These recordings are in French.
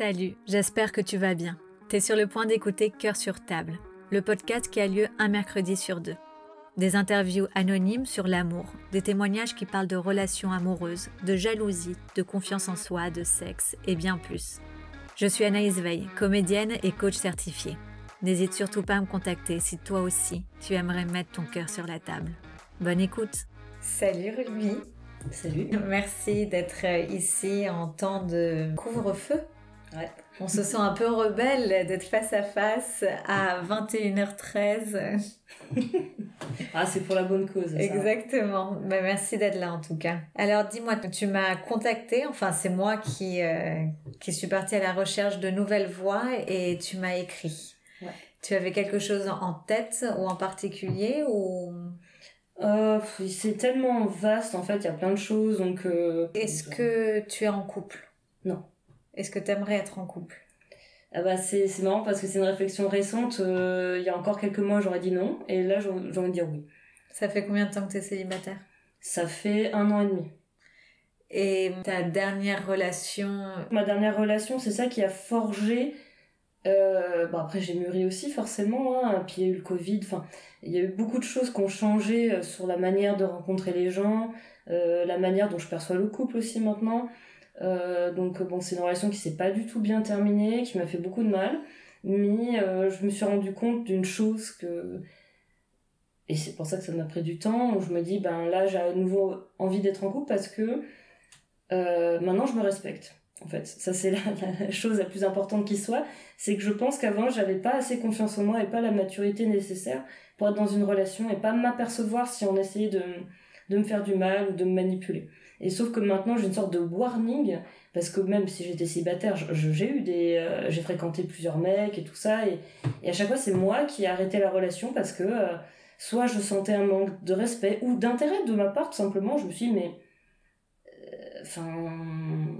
Salut, j'espère que tu vas bien. T'es sur le point d'écouter Cœur sur table, le podcast qui a lieu un mercredi sur deux. Des interviews anonymes sur l'amour, des témoignages qui parlent de relations amoureuses, de jalousie, de confiance en soi, de sexe et bien plus. Je suis Anaïs Veil, comédienne et coach certifiée. N'hésite surtout pas à me contacter si toi aussi tu aimerais mettre ton cœur sur la table. Bonne écoute. Salut Ruby. Salut. Merci d'être ici en temps de couvre-feu. On se sent un peu rebelle d'être face à face à 21h13. ah, c'est pour la bonne cause. Exactement. Bah, merci d'être là en tout cas. Alors dis-moi, tu m'as contacté, enfin c'est moi qui, euh, qui suis partie à la recherche de nouvelles voix et tu m'as écrit. Tu avais quelque chose en tête ou en particulier ou? Euh, c'est tellement vaste en fait, il y a plein de choses donc. Euh, Est-ce que tu es en couple? Non. Est-ce que tu aimerais être en couple? Ah bah c'est marrant parce que c'est une réflexion récente. Euh, il y a encore quelques mois, j'aurais dit non. Et là, j'ai envie de dire oui. Ça fait combien de temps que tu es célibataire? Ça fait un an et demi. Et ta dernière relation? Ma dernière relation, c'est ça qui a forgé. Euh, bon après j'ai mûri aussi forcément, hein, puis il y a eu le Covid, enfin il y a eu beaucoup de choses qui ont changé euh, sur la manière de rencontrer les gens, euh, la manière dont je perçois le couple aussi maintenant. Euh, donc bon, c'est une relation qui s'est pas du tout bien terminée, qui m'a fait beaucoup de mal. Mais euh, je me suis rendu compte d'une chose que et c'est pour ça que ça m'a pris du temps où je me dis ben là j'ai à nouveau envie d'être en couple parce que euh, maintenant je me respecte en fait. Ça c'est la, chose la plus importante qui soit. C'est que je pense qu'avant j'avais pas assez confiance en moi et pas la maturité nécessaire pour être dans une relation et pas m'apercevoir si on essayait de de me faire du mal ou de me manipuler et sauf que maintenant j'ai une sorte de warning parce que même si j'étais célibataire, j'ai eu des, euh, j'ai fréquenté plusieurs mecs et tout ça et, à chaque fois c'est moi qui ai arrêté la relation parce que euh, soit je sentais un manque de respect ou d'intérêt de ma part tout simplement. Je me suis dit, mais enfin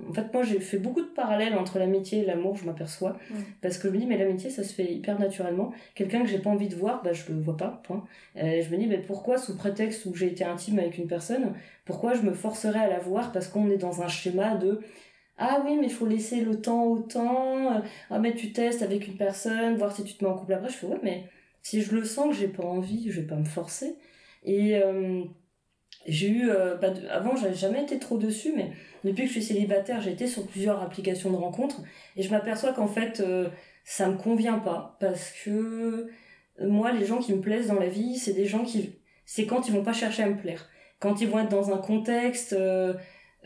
en fait moi j'ai fait beaucoup de parallèles entre l'amitié et l'amour je m'aperçois. Parce que je me dis mais l'amitié ça se fait hyper naturellement. Quelqu'un que j'ai pas envie de voir bah je le vois pas point. Et je me dis mais pourquoi sous prétexte où j'ai été intime avec une personne pourquoi je me forcerais à la voir parce qu'on est dans un schéma de ah oui mais il faut laisser le temps au temps ah mais tu testes avec une personne voir si tu te mets en couple après. Je fais ouais mais si je le sens que j'ai pas envie je vais pas me forcer. Et euh, j'ai eu euh, avant j'avais jamais été trop dessus mais depuis que je suis célibataire j'ai été sur plusieurs applications de rencontres. Et je m'aperçois qu'en fait euh, ça me convient pas. Parce que euh, moi les gens qui me plaisent dans la vie c'est des gens qui c'est quand ils vont pas chercher à me plaire. Quand ils vont être dans un contexte euh,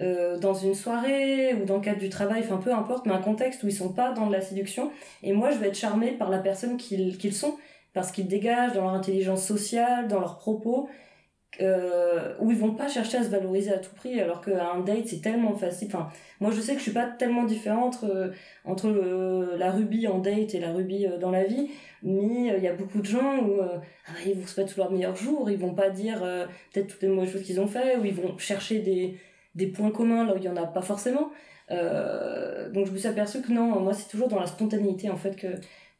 euh, dans une soirée ou dans le cadre du travail, enfin peu importe, mais un contexte où ils sont pas dans de la séduction. Et moi, je vais être charmée par la personne qu'ils qu'ils sont, parce qu'ils dégagent dans leur intelligence sociale, dans leurs propos, euh, où ils vont pas chercher à se valoriser à tout prix alors qu'un date c'est tellement facile. Enfin moi je sais que je suis pas tellement différente euh, entre le, la rubis en date et la rubis euh, dans la vie mais il euh, y a beaucoup de gens où euh, ah bah, ils vont se mettre tous leurs meilleurs jours ils vont pas dire euh, peut-être toutes les mauvaises choses qu'ils ont fait ou ils vont chercher des des points communs là où il y en a pas forcément. Donc je me suis aperçue que non moi c'est toujours dans la spontanéité en fait que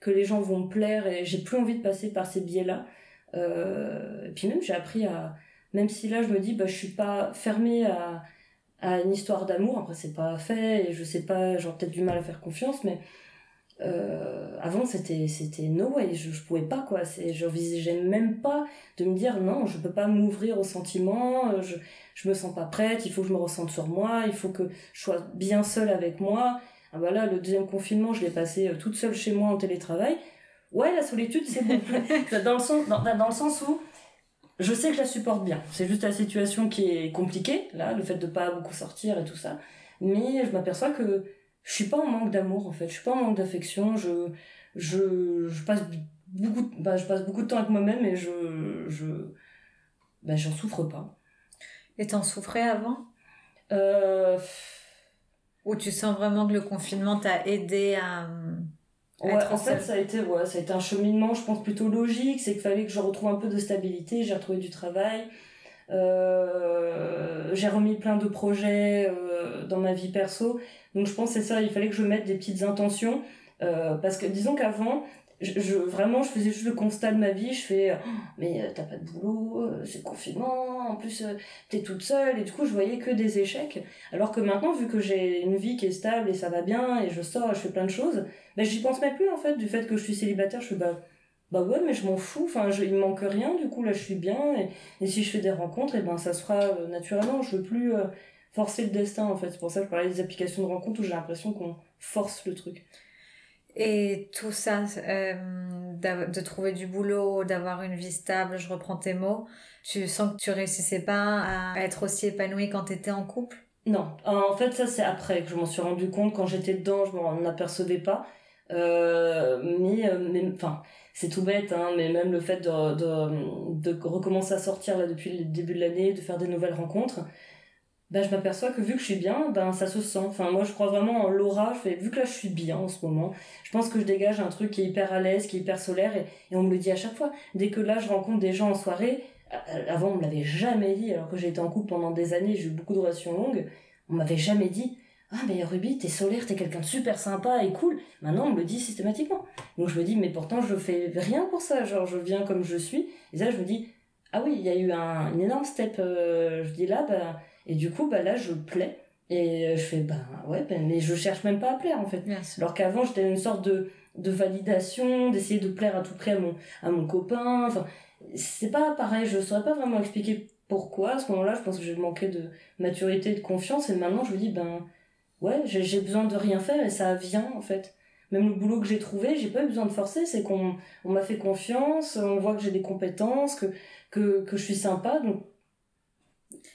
que les gens vont me plaire et j'ai plus envie de passer par ces biais là et puis même j'ai appris à même si là je me dis bah je suis pas fermée à à une histoire d'amour. Après c'est pas fait et je sais pas j'aurais peut-être du mal à faire confiance mais euh, avant c'était c'était no way. Je, je pouvais pas quoi. C'est j'envisageais même pas de me dire non je peux pas m'ouvrir aux sentiments je je me sens pas prête il faut que je me ressente sur moi il faut que je sois bien seule avec moi. Ah bah là le deuxième confinement je l'ai passé euh, toute seule chez moi en télétravail. Ouais la solitude c'est bon. Dans le sens dans, dans le sens où je sais que je la supporte bien. C'est juste la situation qui est compliquée, là, le fait de pas beaucoup sortir et tout ça. Mais je m'aperçois que je suis pas en manque d'amour, en fait. Je suis pas en manque d'affection. Je, je, je passe beaucoup, bah, je passe beaucoup de temps avec moi-même et je, je, bah, j'en souffre pas. Et t'en souffrais avant? Euh... Ou tu sens vraiment que le confinement t'a aidé à, Ouais, en fait, ça a été, ouais, ça a été un cheminement, je pense, plutôt logique. C'est qu'il fallait que je retrouve un peu de stabilité. J'ai retrouvé du travail. Euh, j'ai remis plein de projets euh, dans ma vie perso. Donc, je pense que c'est ça. Il fallait que je mette des petites intentions. Euh, parce que, disons qu'avant, je, vraiment, je faisais juste le constat de ma vie. Je fais, oh, mais euh, t'as pas de boulot, euh, c'est confinement, en plus euh, t'es toute seule. Et du coup, je voyais que des échecs. Alors que maintenant, vu que j'ai une vie qui est stable et ça va bien, et je sors je fais plein de choses, ben j'y pense même plus en fait. Du fait que je suis célibataire, je suis bah, bah ouais, mais je m'en fous. Enfin, je, il manque rien. Du coup, là, je suis bien. Et, et si je fais des rencontres, et ben ça se fera naturellement. Je veux plus forcer le destin en fait. C'est pour ça que je parlais des applications de rencontres où j'ai l'impression qu'on force le truc. Et tout ça, euh, de trouver du boulot, d'avoir une vie stable, je reprends tes mots, tu sens que tu réussissais pas à être aussi épanouie quand tu étais en couple? Non, en fait ça c'est après que je m'en suis rendu compte, quand j'étais dedans je m'en apercevais pas. Euh, mais, euh, mais enfin c'est tout bête hein, mais même le fait de, de, de recommencer à sortir là depuis le début de l'année de faire des nouvelles rencontres ben, je m'aperçois que vu que je suis bien, ben ça se sent. Enfin, moi je crois vraiment en l'aura. vu que là je suis bien en ce moment, je pense que je dégage un truc qui est hyper à l'aise, qui est hyper solaire, et, et on me le dit à chaque fois. Dès que là je rencontre des gens en soirée, avant on me l'avait jamais dit, alors que j'ai été en couple pendant des années, j'ai eu beaucoup de relations longues, on m'avait jamais dit. Ah mais Ruby, t'es solaire, t'es quelqu'un de super sympa et cool. Maintenant on me le dit systématiquement. Donc je me dis mais pourtant je fais rien pour ça, genre je viens comme je suis. Et là je me dis ah oui il y a eu un, une énorme step. Euh, je dis là bah et du coup, bah là, je plais. Et je fais, bah ouais, ben, mais je cherche même pas à plaire en fait. Alors qu'avant, j'étais une sorte de, de validation, d'essayer de plaire à tout prix à mon, à mon copain. Enfin, c'est pas pareil, je saurais pas vraiment expliquer pourquoi. À ce moment-là, je pense que j'ai manqué de maturité et de confiance. Et maintenant, je me dis, ben ouais, j'ai besoin de rien faire et ça vient en fait. Même le boulot que j'ai trouvé, j'ai pas eu besoin de forcer, c'est qu'on on, m'a fait confiance, on voit que j'ai des compétences, que, que, que je suis sympa, donc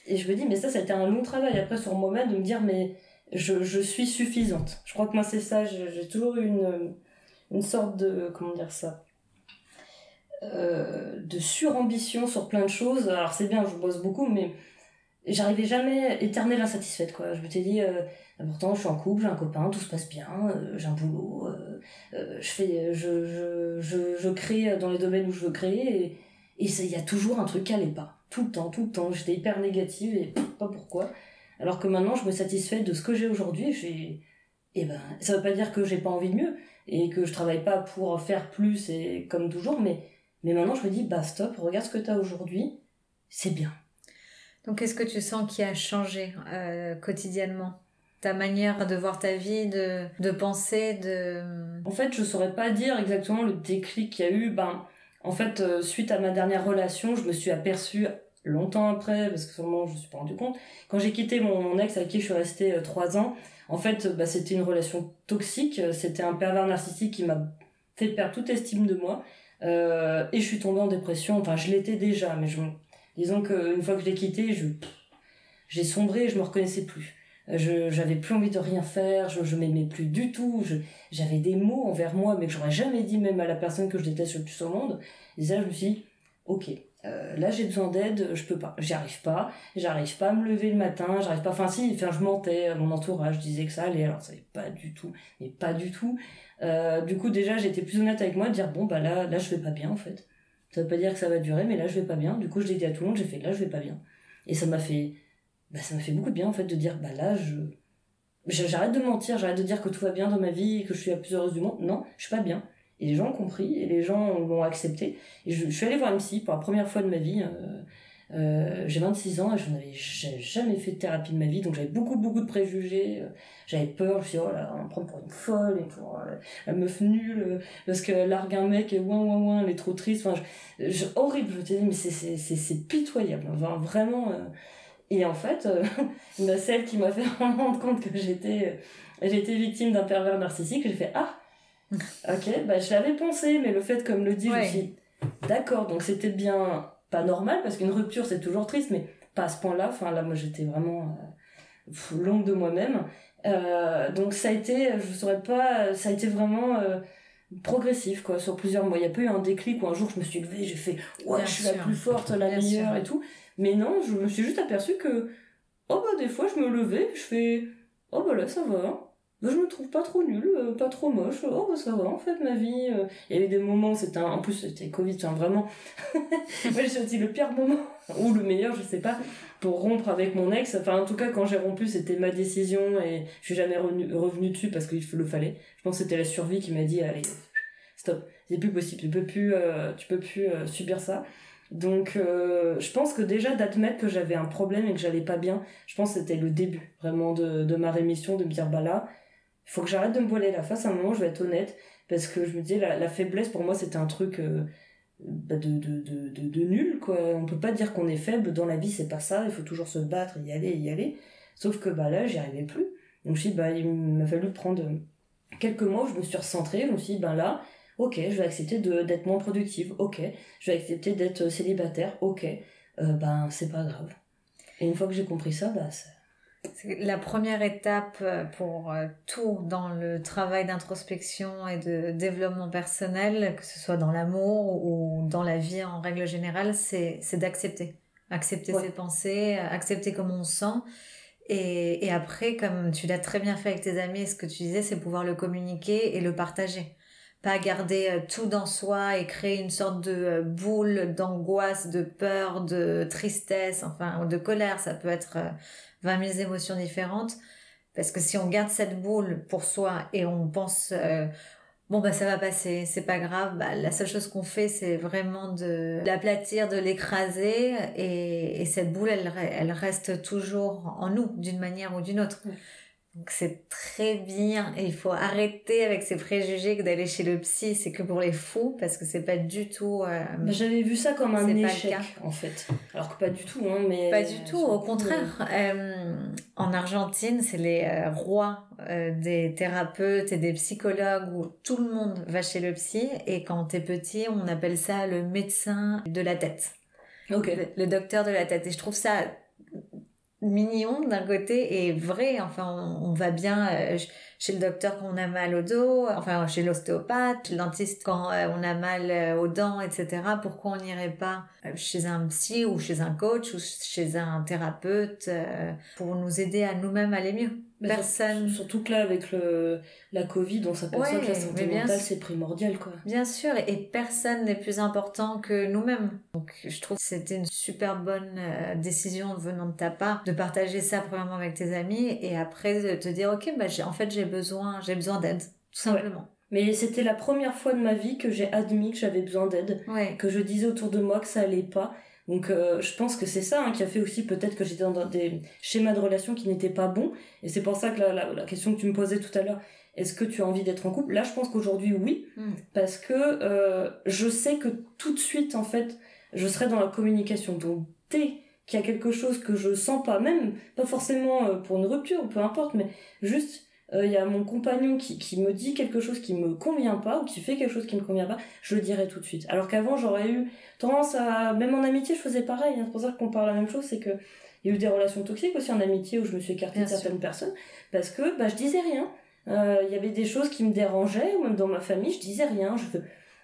et je me dis, mais ça, ça a été un long travail après sur moi-même de me dire, mais je, je suis suffisante. Je crois que moi, c'est ça. J'ai toujours eu une, une sorte de. Comment dire ça euh, De surambition sur plein de choses. Alors, c'est bien, je bosse beaucoup, mais j'arrivais jamais éternelle insatisfaite, quoi. Je me suis dit, euh, pourtant, je suis en couple, j'ai un copain, tout se passe bien, euh, j'ai un boulot, je fais, je, je, je, je crée dans les domaines où je veux créer, et il y a toujours un truc qui allait pas tout le temps, tout le temps. J'étais hyper négative et pas pourquoi. Alors que maintenant, je me satisfais de ce que j'ai aujourd'hui. J'ai, et ben, ça veut pas dire que j'ai pas envie de mieux et que je travaille pas pour faire plus et comme toujours, mais, mais maintenant, je me dis, bah stop, regarde ce que tu as aujourd'hui, c'est bien. Donc, qu'est-ce que tu sens qui a changé euh, quotidiennement? Ta manière de voir ta vie, de, de penser, de... En fait, je saurais pas dire exactement le déclic qu'il y a eu. Ben, en fait, euh, suite à ma dernière relation, je me suis aperçue longtemps après, parce que sûrement je me suis pas rendu compte, quand j'ai quitté mon, ex avec qui je suis restée euh, trois ans, en fait, bah, c'était une relation toxique, c'était un pervers narcissique qui m'a fait perdre toute estime de moi, euh, et je suis tombée en dépression, enfin je l'étais déjà, mais je, disons qu'une fois que je l'ai quitté, j'ai sombré et je me reconnaissais plus je j'avais plus envie de rien faire, je, je m'aimais plus du tout, j'avais des mots envers moi, mais que j'aurais jamais dit même à la personne que je déteste le plus au monde. Et ça, je me suis dit, ok, euh, là j'ai besoin d'aide, je peux pas, j'y arrive pas, j'arrive pas à me lever le matin, j'arrive pas, enfin si, enfin je mentais à mon entourage, je disais que ça allait, alors ça n'est pas du tout, mais pas du tout. Euh, du coup déjà j'étais plus honnête avec moi, de dire bon bah là, là je vais pas bien en fait. Ça veut pas dire que ça va durer, mais là je vais pas bien. Du coup je l'ai dit à tout le monde, j'ai fait là je vais pas bien. Et ça m'a fait bah, ça me fait beaucoup de bien en fait de dire bah là je j'arrête de mentir j'arrête de dire que tout va bien dans ma vie que je suis la plus heureuse du monde. Non je suis pas bien. Et les gens ont compris et les gens l'ont accepté. Et je, suis allée voir psy pour la première fois de ma vie euh, euh, j'ai 26 ans et je n'avais jamais fait de thérapie de ma vie donc j'avais beaucoup beaucoup de préjugés. Euh, j'avais peur je me suis dit oh là on me prend pour une folle et pour euh, la meuf nulle parce que largue un mec et ouin ouin ouin elle est trop triste. Horrible je te dis mais c'est pitoyable. Vraiment et en fait, euh, bah, celle qui m'a fait rendre compte que j'étais euh, j'étais victime d'un pervers narcissique, j'ai fait ah ok bah je l'avais pensé, mais le fait comme le dit, je me suis d'accord donc c'était bien pas normal parce qu'une rupture c'est toujours triste, mais pas à ce point-là. Enfin là moi j'étais vraiment euh, longue de moi-même. Euh, donc ça a été, je saurais pas, ça a été vraiment euh, progressif quoi sur plusieurs mois. Il y a pas eu un déclic où un jour je me suis levée, j'ai fait ouais je suis la plus forte, la meilleure et tout. Mais non, je me suis juste aperçue que, oh bah des fois je me levais, je fais, oh bah là ça va. Bah, je me trouve pas trop nulle, euh, pas trop moche, oh bah ça va en fait ma vie. Euh. Il y avait des moments, c'était en plus c'était Covid, enfin vraiment, moi j'ai dit le pire moment, ou le meilleur, je sais pas, pour rompre avec mon ex. Enfin en tout cas quand j'ai rompu c'était ma décision et je suis jamais revenu dessus parce qu'il le fallait. Je pense que c'était la survie qui m'a dit allez stop, c'est plus possible, tu peux plus, euh, tu peux plus euh, subir ça. Donc, euh, je pense que déjà d'admettre que j'avais un problème et que j'allais pas bien, je pense que c'était le début vraiment de, de ma rémission, de me dire bah là, il faut que j'arrête de me voiler la face. À un moment, je vais être honnête, parce que je me disais la, la faiblesse pour moi c'était un truc bah, de, de, de, de, nul quoi. On peut pas dire qu'on est faible dans la vie, c'est pas ça. Il faut toujours se battre, y aller, y aller. Sauf que bah là, j'y arrivais plus. Donc je me suis dit, bah il m'a fallu prendre quelques mois où je me suis recentrée. Je me suis dit, ben là ok, je vais accepter d'être moins productive, ok, je vais accepter d'être célibataire, ok, euh, ben c'est pas grave. Et une fois que j'ai compris ça, bah c'est la première étape euh, pour euh, tout dans le travail d'introspection et de développement personnel, que ce soit dans l'amour ou dans la vie en règle générale, c'est d'accepter. Accepter ses pensées, accepter comment on se sent. Et, et après, comme tu l'as très bien fait avec tes amis, ce que tu disais, c'est pouvoir le communiquer et le partager pas garder euh, tout dans soi et créer une sorte de euh, boule d'angoisse, de peur, de tristesse, enfin, ou de colère. Ça peut être 20 euh, 000 émotions différentes. Parce que si on garde cette boule pour soi et on pense, bon, bah, ça va passer, c'est pas grave, bah, la seule chose qu'on fait, c'est vraiment de l'aplatir, de l'écraser. Et, et, cette boule, elle, elle reste toujours en nous, d'une manière ou d'une autre. Donc c'est très bien et il faut arrêter avec ces préjugés que d'aller chez le psy c'est que pour les fous parce que c'est pas du tout. Euh, J'avais vu ça comme un échec en fait, alors que pas du tout hein, mais. Pas du tout, au contraire. Euh, en Argentine c'est les euh, rois des thérapeutes et des psychologues où tout le monde va chez le psy et quand t'es petit on appelle ça le médecin de la tête. Ok. Le, le docteur de la tête et je trouve ça mignon d'un côté et vrai. Enfin, on, va bien euh, chez le docteur quand on a mal au dos, enfin chez l'ostéopathe, chez le dentiste quand euh, on a mal euh, aux dents, etc. Pourquoi on n'irait pas chez un psy ou chez un coach ou chez un thérapeute pour nous aider à nous-mêmes aller mieux? Personne. Surtout que là, avec le, la Covid, on s'aperçoit que la santé mentale, c'est primordial, quoi. Bien sûr, et personne n'est plus important que nous-mêmes. Donc, je trouve que c'était une super bonne euh, décision venant de ta part de partager ça premièrement avec tes amis et après de te dire, ok, bah, en fait, j'ai besoin, j'ai besoin d'aide, tout simplement. Mais c'était la première fois de ma vie que j'ai admis que j'avais besoin d'aide, que je disais autour de moi que ça allait pas donc euh, je pense que c'est ça hein, qui a fait aussi peut-être que j'étais dans des schémas de relations qui n'étaient pas bons. Et c'est pour ça que la, la, question que tu me posais tout à l'heure, est-ce que tu as envie d'être en couple? Là je pense qu'aujourd'hui oui, hmm. parce que euh, je sais que tout de suite en fait, je serai dans la communication. Donc dès qu'il y a quelque chose que je sens pas, même pas forcément euh, pour une rupture, peu importe, mais juste il y a mon compagnon qui, qui me dit quelque chose qui me convient pas ou qui fait quelque chose qui me convient pas, je le dirai tout de suite. Alors qu'avant j'aurais eu tendance à même en amitié je faisais pareil hein. c'est pour ça qu'on parle la même chose c'est que il y a eu des relations toxiques aussi en amitié où je me suis écartée de certaines personnes parce que bah je disais rien euh, il y avait des choses qui me dérangeaient ou même dans ma famille je disais rien je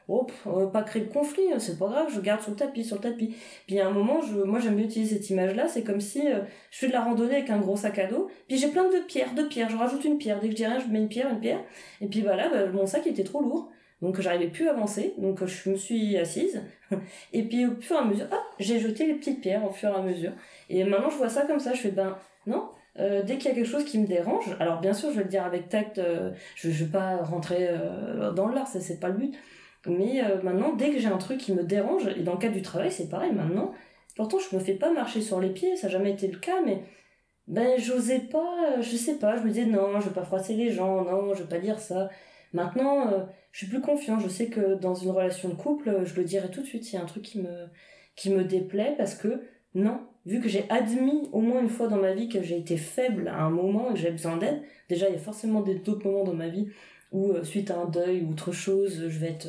oh pas créer de conflit hein, c'est pas grave je garde sur le tapis sur le tapis puis à un moment je moi j'aime bien utiliser cette image là c'est comme si euh, je fais de la randonnée avec un gros sac à dos puis j'ai plein de pierres de pierres je rajoute une pierre dès que je dis rien je mets une pierre une pierre et puis voilà bah, mon sac était trop lourd donc j'arrivais plus à avancer, donc je me suis assise, et puis au fur et à mesure, hop, j'ai jeté les petites pierres au fur et à mesure. Et maintenant je vois ça comme ça, je fais ben non, euh, dès qu'il y a quelque chose qui me dérange, alors bien sûr je vais le dire avec tact, euh, je, je vais pas rentrer euh, dans l'art, ça c'est pas le but. Mais maintenant, dès que j'ai un truc qui me dérange, et dans le cadre du travail c'est pareil maintenant, pourtant je me fais pas marcher sur les pieds, ça n'a jamais été le cas, mais ben j'osais pas, je sais pas, je me disais non, je vais pas froisser les gens, non, je vais pas dire ça. Maintenant, euh, je suis plus confiant. Je sais que dans une relation de couple, euh, je le dirai tout de suite s'il y a un truc qui me, qui me déplaît parce que non, vu que j'ai admis au moins une fois dans ma vie que j'ai été faible à un moment et que j'ai besoin d'aide, déjà il y a forcément d'autres moments dans ma vie où euh, suite à un deuil ou autre chose, je vais être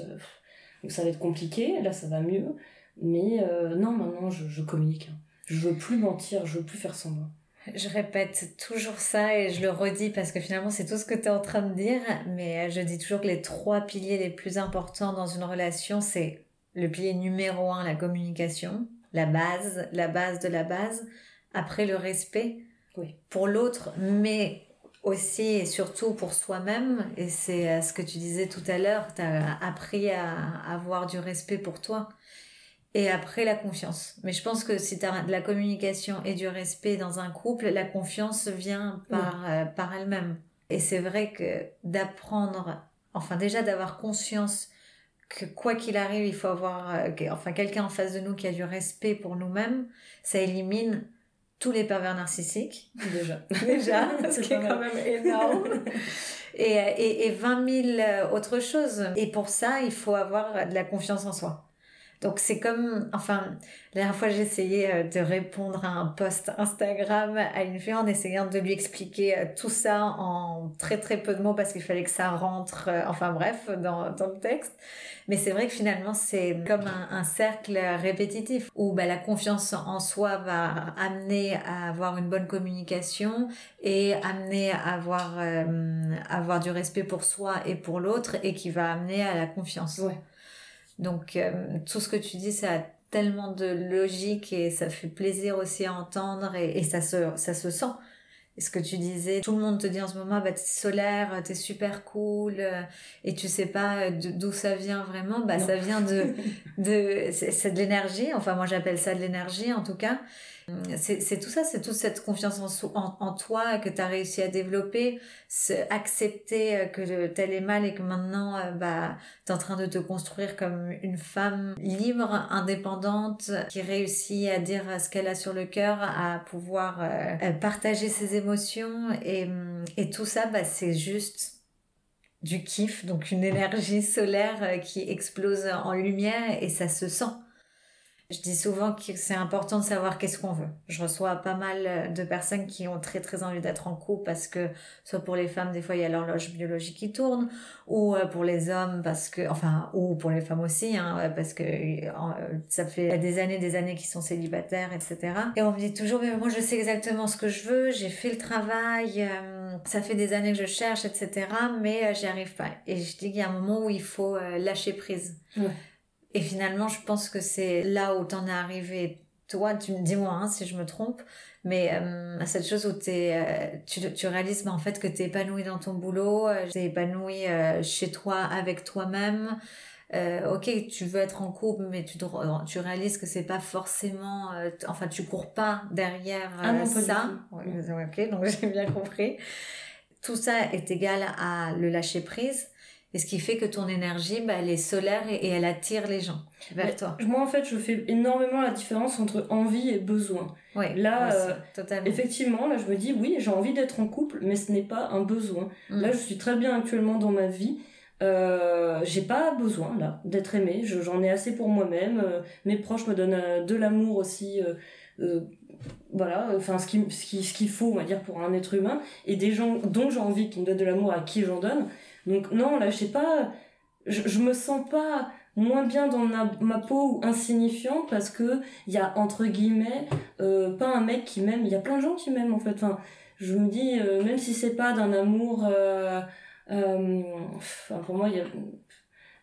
ça va être compliqué, là ça va mieux, mais non maintenant je, je communique. Hein. Je veux plus mentir, je veux plus faire semblant. Je répète toujours ça et je le redis parce que finalement c'est tout ce que tu es en train de dire, mais je dis toujours que les trois piliers les plus importants dans une relation, c'est le pilier numéro un, la communication, la base, la base de la base, après le respect oui. pour l'autre, mais aussi et surtout pour soi-même, et c'est ce que tu disais tout à l'heure, tu as appris à avoir du respect pour toi et après la confiance. Mais je pense que si tu as de la communication et du respect dans un couple, la confiance vient par, euh, par elle-même. Et c'est vrai que d'apprendre, enfin déjà d'avoir conscience que quoi qu'il arrive, il faut avoir euh, enfin quelqu'un en face de nous qui a du respect pour nous-mêmes, ça élimine tous les pervers narcissiques. Déjà. Déjà, c'est quand même énorme. et, et, et 20 000 autres choses. Et pour ça, il faut avoir de la confiance en soi. Donc c'est comme, enfin, la dernière fois essayé euh, de répondre à un post Instagram à une fille en essayant de lui expliquer euh, tout ça en très très peu de mots parce qu'il fallait que ça rentre, euh, enfin bref, dans, dans le texte. Mais c'est vrai que finalement c'est comme un, cercle répétitif où bah, la confiance en soi va amener à avoir une bonne communication et amener à avoir, avoir du respect pour soi et pour l'autre et qui va amener à la confiance. Ouais. Donc euh, tout ce que tu dis, ça a tellement de logique et ça fait plaisir aussi à entendre et, ça, se, ça se sent. Et ce que tu disais, tout le monde te dit en ce moment, bah, t'es solaire, t'es super cool, euh, et tu sais pas d'où ça vient vraiment, bah, ça vient de, de, c'est de l'énergie, enfin, moi j'appelle ça de l'énergie en tout cas. C'est tout ça, c'est toute cette confiance en, toi que tu as réussi à développer, accepter euh, que tel mal et que maintenant euh, bah, tu es en train de te construire comme une femme libre, indépendante, qui réussit à dire ce qu'elle a sur le cœur, à pouvoir euh, partager ses émotions et, et tout ça, bah, c'est juste du kiff, donc une énergie solaire qui explose en lumière et ça se sent. Je dis souvent que c'est important de savoir qu'est-ce qu'on veut. Je reçois pas mal de personnes qui ont très très envie d'être en couple parce que soit pour les femmes des fois il y a l'horloge biologique qui tourne ou euh, pour les hommes parce que enfin ou pour les femmes aussi hein, parce que euh, ça fait des années des années qu'ils sont célibataires etc. Et on me dit toujours mais moi je sais exactement ce que je veux, j'ai fait le travail, euh, ça fait des années que je cherche etc. Mais j'y arrive pas. Et je dis qu'il y a un moment où il faut lâcher prise. Et finalement, je pense que c'est là où t'en es arrivé. Toi, tu me dis-moi hein, si je me trompe, mais euh, cette chose où es, euh, tu, tu réalises bah, en fait que tu es épanoui dans ton boulot, euh, tu es épanoui euh, chez toi avec toi-même. ok, tu veux être en couple, mais tu, tu réalises que c'est pas forcément, enfin, tu cours pas derrière ah ça. ok, donc j'ai bien compris. Tout ça est égal à le lâcher prise. Et ce qui fait que ton énergie, bah, elle est solaire et, elle attire les gens vers toi. Moi, en fait, je fais énormément la différence entre envie et besoin. Oui, là, euh, effectivement, là, je me dis, oui, j'ai envie d'être en couple, mais ce n'est pas un besoin. Mm. Là, je suis très bien actuellement dans ma vie. Euh, j'ai pas besoin là d'être aimée, j'en ai assez pour moi-même. Euh, mes proches me donnent euh, de l'amour aussi, voilà, enfin ce qu'il ce qui, ce qu'il faut, on va dire, pour un être humain, et des gens dont j'ai envie qu'ils me donnent de l'amour à qui j'en donne. Donc non, là, je sais pas, je, je me sens pas moins bien dans ma, peau ou insignifiante parce que il y a entre guillemets euh, pas un mec qui m'aime. Il y a plein de gens qui m'aiment en fait. Enfin, je me dis euh, même si c'est pas d'un amour, euh, euh, enfin pour moi il y a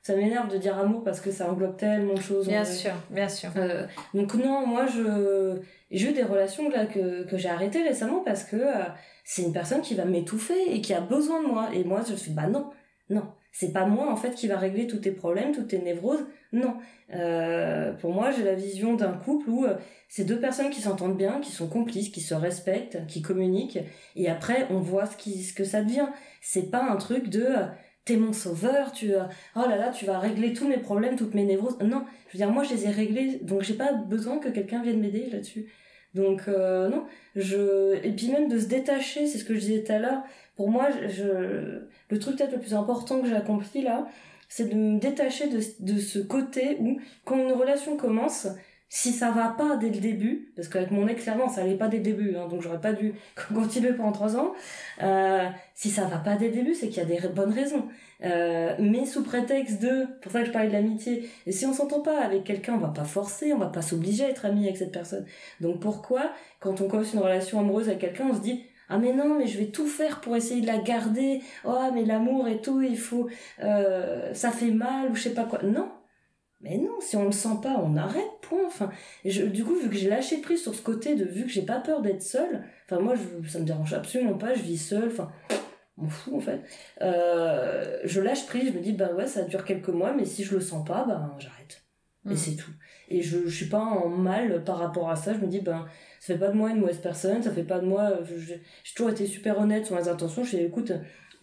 ça m'énerve de dire amour parce que ça englobe tellement de choses. Bien sûr, bien sûr. Euh, donc non, moi je j'ai eu des relations là que que j'ai arrêtées récemment parce que euh, c'est une personne qui va m'étouffer et qui a besoin de moi et moi je suis bah non, non, c'est pas moi en fait qui va régler tous tes problèmes, toutes tes névroses. Non. Euh, pour moi, j'ai la vision d'un couple où euh, c'est deux personnes qui s'entendent bien, qui sont complices, qui se respectent, qui communiquent et après on voit ce qui ce que ça devient. C'est pas un truc de euh, t'es mon sauveur, tu oh là là, tu vas régler tous mes problèmes, toutes mes névroses. Non, je veux dire moi je les ai réglés, donc j'ai pas besoin que quelqu'un vienne m'aider là-dessus. Donc euh, non, je et puis même de se détacher, c'est ce que je disais tout à l'heure. Pour moi, je le truc peut-être le plus important que j'ai accompli là, c'est de me détacher de, de ce côté où quand une relation commence, si ça va pas dès le début, parce qu'avec mon ex, clairement, ça allait pas dès le début, hein, donc j'aurais pas dû continuer pendant trois ans. Euh, si ça va pas dès le début, c'est qu'il y a des bonnes raisons. Euh, mais sous prétexte de, pour ça que je parlais de l'amitié, et si on s'entend pas avec quelqu'un, on va pas forcer, on va pas s'obliger à être ami avec cette personne. Donc pourquoi, quand on commence une relation amoureuse avec quelqu'un, on se dit, ah mais non mais je vais tout faire pour essayer de la garder oh mais l'amour et tout il faut euh, ça fait mal ou je sais pas quoi non mais non, si on le sent pas, on arrête, point. Enfin, je, du coup, vu que j'ai lâché prise sur ce côté de, vu que j'ai pas peur d'être seule, enfin, moi, je, ça me dérange absolument pas, je vis seule, enfin, on fout, en fait. Euh, je lâche prise, je me dis, bah ouais, ça dure quelques mois, mais si je le sens pas, ben, j'arrête. Et mm. c'est tout. Et je, je suis pas en mal par rapport à ça. Je me dis, ben, ça fait pas de moi une mauvaise personne, ça fait pas de moi. J'ai toujours été super honnête sur mes intentions. Je dis, écoute,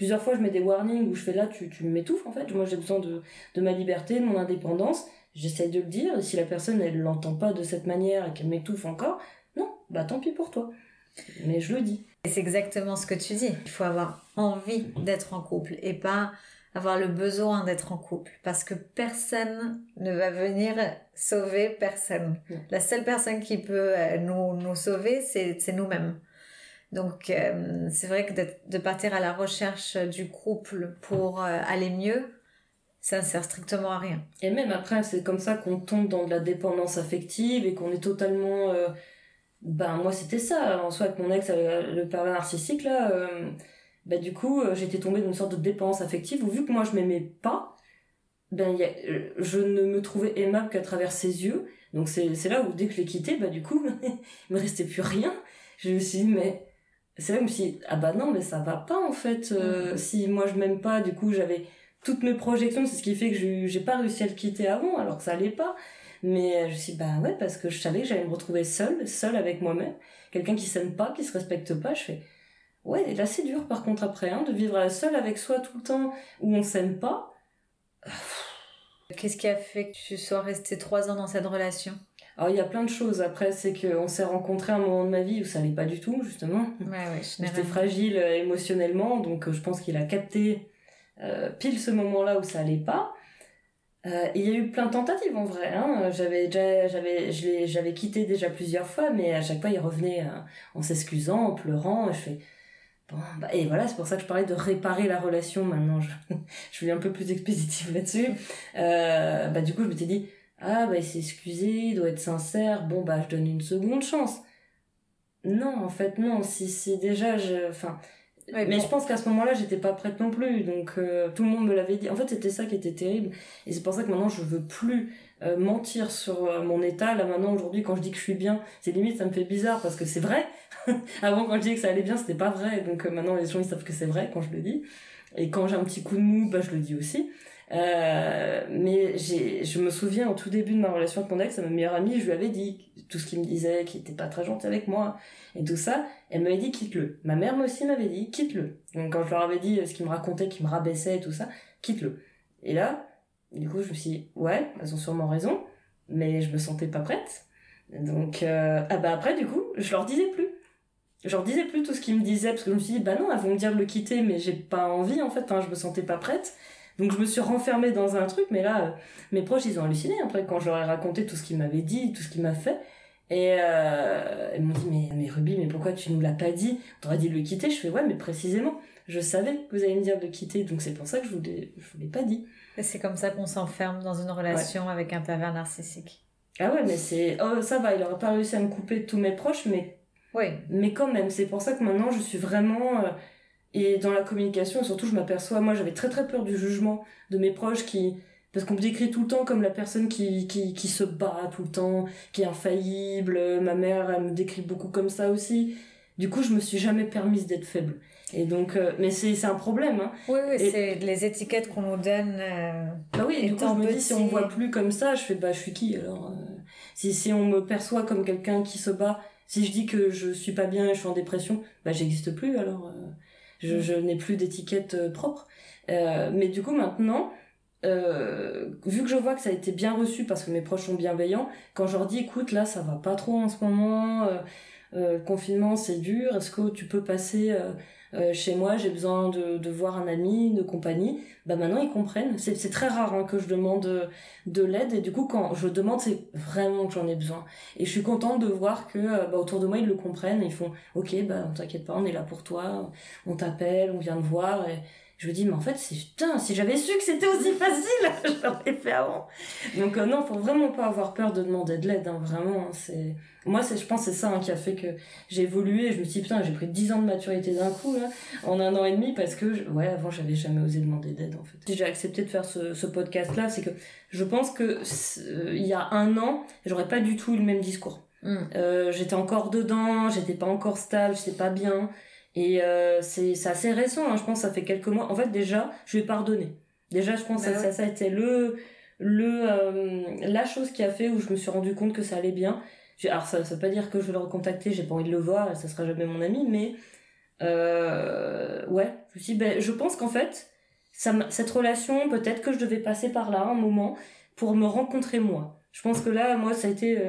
plusieurs fois je mets des warnings où je fais là, tu, tu m'étouffes en fait. Moi j'ai besoin de, de ma liberté, de mon indépendance. J'essaie de le dire. Et si la personne elle l'entend pas de cette manière et qu'elle m'étouffe encore, non, bah tant pis pour toi. Mais je le dis. Et c'est exactement ce que tu dis. Il faut avoir envie d'être en couple et pas avoir le besoin d'être en couple parce que personne ne va venir sauver personne. La seule personne qui peut euh, nous, nous sauver, c'est nous-mêmes. Donc euh, c'est vrai que de, partir à la recherche du couple pour euh, aller mieux, ça ne sert strictement à rien. Et même après, c'est comme ça qu'on tombe dans de la dépendance affective et qu'on est totalement... Ben moi c'était ça, en soi avec mon ex, le pervers narcissique là bah du coup euh, j'étais tombée dans une sorte de dépendance affective où vu que moi je m'aimais pas ben euh, je ne me trouvais aimable qu'à travers ses yeux. Donc c'est là où dès que je l'ai quitté bah du coup il me restait plus rien. Je me suis dit mais c'est là où je me suis dit, ah bah non mais ça va pas en fait euh, mm. si moi je m'aime pas du coup j'avais toutes mes projections c'est ce qui fait que j'ai pas réussi à le quitter avant alors que ça allait pas mais je me suis dit, bah ouais parce que je savais que j'allais me retrouver seule seule avec moi-même quelqu'un qui s'aime pas qui se respecte pas je fais Ouais, là c'est dur par contre après, hein, de vivre seul avec soi tout le temps où on s'aime pas. Qu'est-ce qui a fait que tu sois resté trois ans dans cette relation? Alors il y a plein de choses. Après, c'est qu'on s'est rencontrés à un moment de ma vie où ça allait pas du tout, justement. Ouais, ouais, J'étais fragile euh, émotionnellement, donc euh, je pense qu'il a capté euh, pile ce moment-là où ça allait pas. Euh, il y a eu plein de tentatives en vrai. Hein. J'avais déjà, j'avais, j'avais quitté déjà plusieurs fois, mais à chaque fois il revenait en s'excusant, en pleurant. Et je fais, bah, et voilà, c'est pour ça que je parlais de réparer la relation maintenant. Je, je suis un peu plus expéditive là-dessus. Bah, du coup, je m'étais dit, ah, bah, il s'est excusé, il doit être sincère. Bon, bah, je donne une seconde chance. Non, en fait, non. Si, si déjà, je, enfin, mais je pense qu'à ce moment-là, j'étais pas prête non plus. Donc, euh, tout le monde me l'avait dit. En fait, c'était ça qui était terrible. Et c'est pour ça que maintenant, je veux plus euh, mentir sur euh, mon état. Là, maintenant, aujourd'hui, quand je dis que je suis bien, c'est limite, ça me fait bizarre parce que c'est vrai. Avant, quand je disais que ça allait bien, c'était pas vrai. Donc maintenant, les gens, ils savent que c'est vrai quand je le dis. Et quand j'ai un petit coup de mou, bah, je le dis aussi. Euh, mais je me souviens au tout début de ma relation avec mon ex, ma meilleure amie, je lui avais dit tout ce qu'il me disait, qu'il était pas très gentil avec moi et tout ça. Elle m'avait dit quitte-le. Ma mère aussi m'avait dit quitte-le. Donc quand je leur avais dit ce qu'il me racontait, qu'il me rabaissait et tout ça, quitte-le. Et là, du coup, je me suis dit ouais, elles ont sûrement raison, mais je me sentais pas prête. Donc euh, ah bah après du coup, je leur disais plus je leur disais plus tout ce qu'ils me disaient parce que je me suis dit bah non elles vont me dire de le quitter mais j'ai pas envie en fait hein, je me sentais pas prête donc je me suis renfermée dans un truc mais là euh, mes proches ils ont halluciné après quand je leur ai raconté tout ce qu'il m'avait dit tout ce qu'il m'a fait. Et euh, ils m'ont dit mais mais Ruby mais pourquoi tu nous l'as pas dit? T'aurais dit de le quitter. Je fais ouais mais précisément. Je savais que vous alliez me dire de le quitter donc c'est pour ça que je vous l'ai je vous l'ai pas dit. Et c'est comme ça qu'on s'enferme dans une relation avec un pervers narcissique. Ah ouais mais c'est oh ça va il aurait pas réussi à me couper de tous mes proches mais oui. Mais quand même, c'est pour ça que maintenant je suis vraiment. Euh, et dans la communication, surtout, je m'aperçois, moi j'avais très très peur du jugement de mes proches qui. Parce qu'on me décrit tout le temps comme la personne qui, qui, qui se bat tout le temps, qui est infaillible. Ma mère, elle me décrit beaucoup comme ça aussi. Du coup, je me suis jamais permise d'être faible. Et donc, euh, mais c'est, un problème. Hein. Oui, oui, c'est les étiquettes qu'on nous donne. Euh, bah oui, du coup, je me dis, si on me voit plus comme ça, je fais, bah, je suis qui alors si, si on me perçoit comme quelqu'un qui se bat, si je dis que je suis pas bien et je suis en dépression, bah j'existe plus alors. Je, mm. je n'ai plus d'étiquette euh, propre. Euh, mais du coup maintenant, euh, vu que je vois que ça a été bien reçu parce que mes proches sont bienveillants, quand je leur dis écoute là ça va pas trop en ce moment, euh, euh confinement c'est dur, est-ce que tu peux passer euh, chez moi, j'ai besoin de, de voir un ami, de compagnie, bah maintenant ils comprennent. C'est, très rare hein, que je demande de, de l'aide. Et du coup quand je demande c'est vraiment que j'en ai besoin. Et je suis contente de voir que euh, bah, autour de moi ils le comprennent, ils font ok bah t'inquiète pas, on est là pour toi, on t'appelle, on vient te voir je me dis mais en fait c'est putain si j'avais su que c'était aussi facile je l'aurais fait avant. Donc euh, non faut vraiment pas avoir peur de demander de l'aide hein, vraiment hein, c'est moi c'est je pense c'est ça hein, qui a fait que j'ai évolué. Je me suis dit putain j'ai pris 10 ans de maturité d'un coup là en un an et demi parce que ouais avant j'avais jamais osé demander d'aide en fait. Si j'ai accepté de faire ce, ce podcast là c'est que je pense que euh, il y a un an j'aurais pas du tout eu le même discours. Mm. euh, j'étais encore dedans j'étais pas encore stable j'étais pas bien et euh, c'est assez récent, hein, je pense, ça fait quelques mois. En fait, déjà, je lui ai pardonné. Déjà, je pense que bah ça, ça, a été le, le la chose qui a fait où je me suis rendu compte que ça allait bien. Alors ça, ça veut pas dire que je vais le recontacter j'ai pas envie de le voir ça sera jamais mon ami mais ouais. Je me suis ben, je pense qu'en fait ça, cette relation peut-être que je devais passer par là un moment pour me rencontrer moi. Je pense que là moi ça a été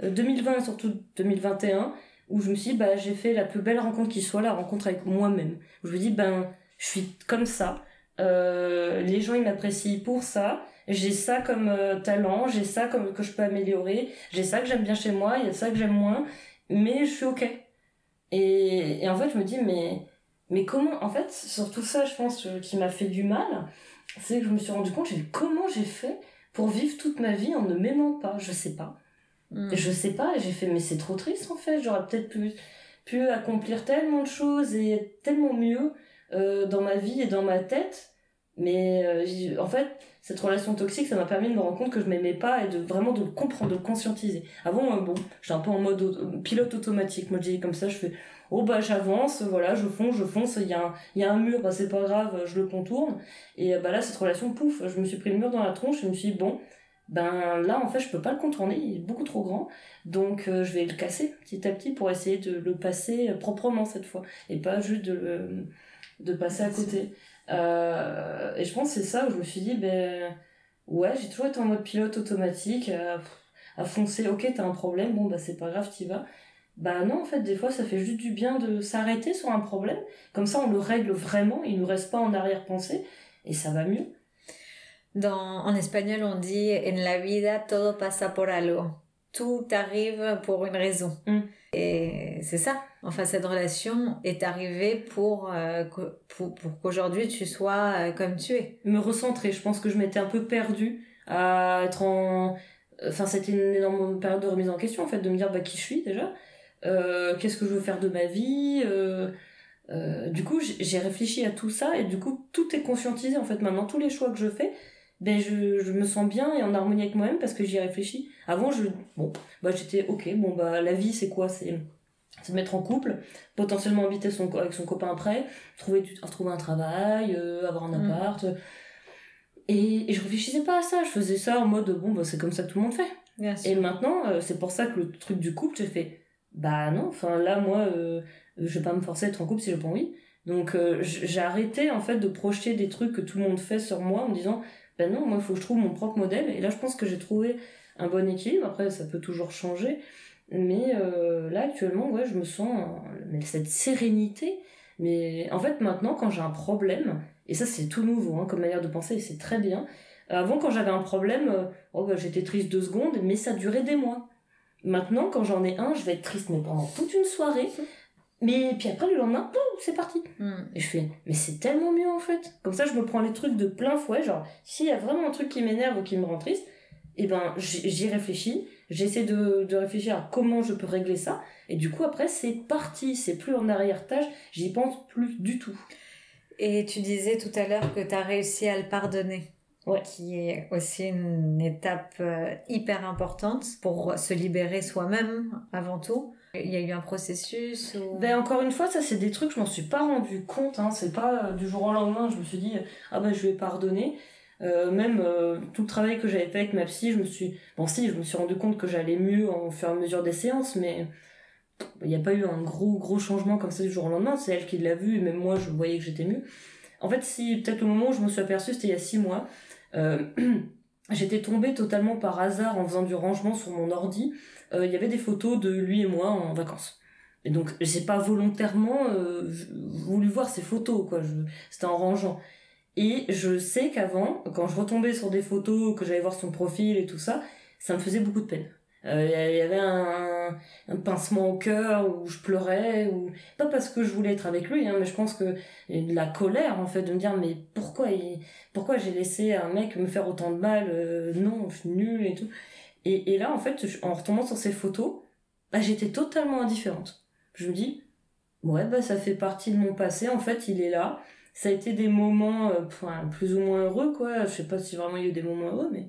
2020 et surtout 2021 où je me suis dit, bah, j'ai fait la plus belle rencontre qui soit, la rencontre avec moi-même. Je me dis, ben, je suis comme ça. Euh, les gens, ils m'apprécient pour ça. J'ai ça comme euh, talent, j'ai ça comme que je peux améliorer, j'ai ça que j'aime bien chez moi, il y a ça que j'aime moins, mais je suis ok. Et, en fait, je me dis, mais, mais comment, en fait, sur tout ça, je pense, euh, qui m'a fait du mal, c'est que je me suis rendu compte, j'ai comment j'ai fait pour vivre toute ma vie en ne m'aimant pas, je sais pas. Mm. Je sais pas, j'ai fait, mais c'est trop triste en fait, j'aurais peut-être pu, pu accomplir tellement de choses et être tellement mieux euh, dans ma vie et dans ma tête. Mais euh, en fait, cette relation toxique, ça m'a permis de me rendre compte que je m'aimais pas et de vraiment de le comprendre, de le conscientiser. Avant, euh, bon, j'étais un peu en mode pilote automatique. Moi, je dis comme ça, je fais, oh bah j'avance, voilà, je fonce, je fonce, il y, a un, y a un mur, bah c'est pas grave, je le contourne. Et bah là, cette relation, pouf, je me suis pris le mur dans la tronche je me suis dit, bon, ben là en fait je peux pas le contourner, il est beaucoup trop grand, donc euh, je vais le casser petit à petit pour essayer de le passer proprement cette fois, et pas juste de, le, de passer à côté. Euh, et je pense c'est ça où je me suis dit, ben ouais, j'ai toujours été en mode pilote automatique, à, foncer, ok t'as un problème, bon bah c'est pas grave, t'y vas. Bah non, en fait, des fois, ça fait juste du bien de s'arrêter sur un problème. Comme ça, on le règle vraiment, il nous reste pas en arrière-pensée, et ça va mieux. Dans, en espagnol, on dit En la vida todo pasa por algo. Tout arrive pour une raison. Mm. Et c'est ça. Enfin, cette relation est arrivée pour, euh, pour, pour qu'aujourd'hui tu sois euh, comme tu es. Me recentrer. Je pense que je m'étais un peu perdue à être en. Enfin, c'était une énorme période de remise en question, en fait, de me dire bah, qui je suis déjà. Euh, qu'est-ce que je veux faire de ma vie du coup, j'ai réfléchi à tout ça et du coup, tout est conscientisé en fait maintenant. Tous les choix que je fais, ben je, je me sens bien et en harmonie avec moi-même parce que j'y réfléchis. Avant, je, bon, bah j'étais ok, bon bah la vie c'est quoi? C'est se mettre en couple, potentiellement habiter son, avec son copain après, trouver, trouver un travail, euh, avoir un mm. appart. Et, et, je réfléchissais pas à ça, je faisais ça en mode bon bah c'est comme ça que tout le monde fait. Et maintenant, euh, c'est pour ça que le truc du couple, j'ai fait bah non, enfin là moi euh, je vais pas me forcer à être en couple si j'ai pas envie. Donc j'ai arrêté en fait de projeter des trucs que tout le monde fait sur moi en me disant ben non, moi, il faut que je trouve mon propre modèle. Et là, je pense que j'ai trouvé un bon équilibre. Après, ça peut toujours changer. Mais euh, là, actuellement, ouais, je me sens cette sérénité. Mais en fait, maintenant, quand j'ai un problème, et ça, c'est tout nouveau hein, comme manière de penser, et c'est très bien. Avant, quand j'avais un problème, euh, oh, bah, j'étais triste deux secondes, mais ça durait des mois. Maintenant, quand j'en ai un, je vais être triste, mais pendant toute une soirée. Mais puis après, le lendemain, c'est parti. Hmm. Et je fais, mais c'est tellement mieux en fait. Comme ça, je me prends les trucs de plein fouet. Genre, s'il y a vraiment un truc qui m'énerve ou qui me rend triste, et eh ben, j'y réfléchis. J'essaie de, de réfléchir à comment je peux régler ça. Et du coup, après, c'est parti. C'est plus en arrière-tâche. J'y pense plus du tout. Et tu disais tout à l'heure que tu as réussi à le pardonner. Ouais. Qui est aussi une étape euh, hyper importante pour se libérer soi-même avant tout. Il y a eu un processus ben, Encore une fois, ça c'est des trucs, je m'en suis pas rendu compte. Hein. C'est pas euh, du jour au lendemain, je me suis dit, ah ben je vais pardonner. Euh, même euh, tout le travail que j'avais fait avec ma psy, je me suis... Bon si, je me suis rendu compte que j'allais mieux en fur et à mesure des séances, mais il n'y a pas eu un gros gros changement comme ça du jour au lendemain. C'est elle qui l'a vu, et même moi je voyais que j'étais mieux. En fait, si peut-être le moment où je me suis aperçue, c'était il y a six mois. J'étais tombée totalement par hasard en faisant du rangement sur mon ordi euh, il y avait des photos de lui et moi en vacances. Et donc, j'ai pas volontairement euh, voulu voir ces photos, quoi. C'était en rangeant. Et je sais qu'avant, quand je retombais sur des photos, que j'allais voir son profil et tout ça, ça me faisait beaucoup de peine. Euh, il y avait un, pincement au cœur où je pleurais ou pas parce que je voulais être avec lui hein, mais je pense que la colère en fait de me dire mais pourquoi il, pourquoi j'ai laissé un mec me faire autant de mal non je suis nulle et tout et, là, en fait, en retombant sur ces photos, bah, j'étais totalement indifférente. Je me dis, ouais, bah, ça fait partie de mon passé, en fait, il est là. Ça a été des moments euh, plus ou moins heureux, quoi. Je sais pas si vraiment il y a eu des moments heureux, mais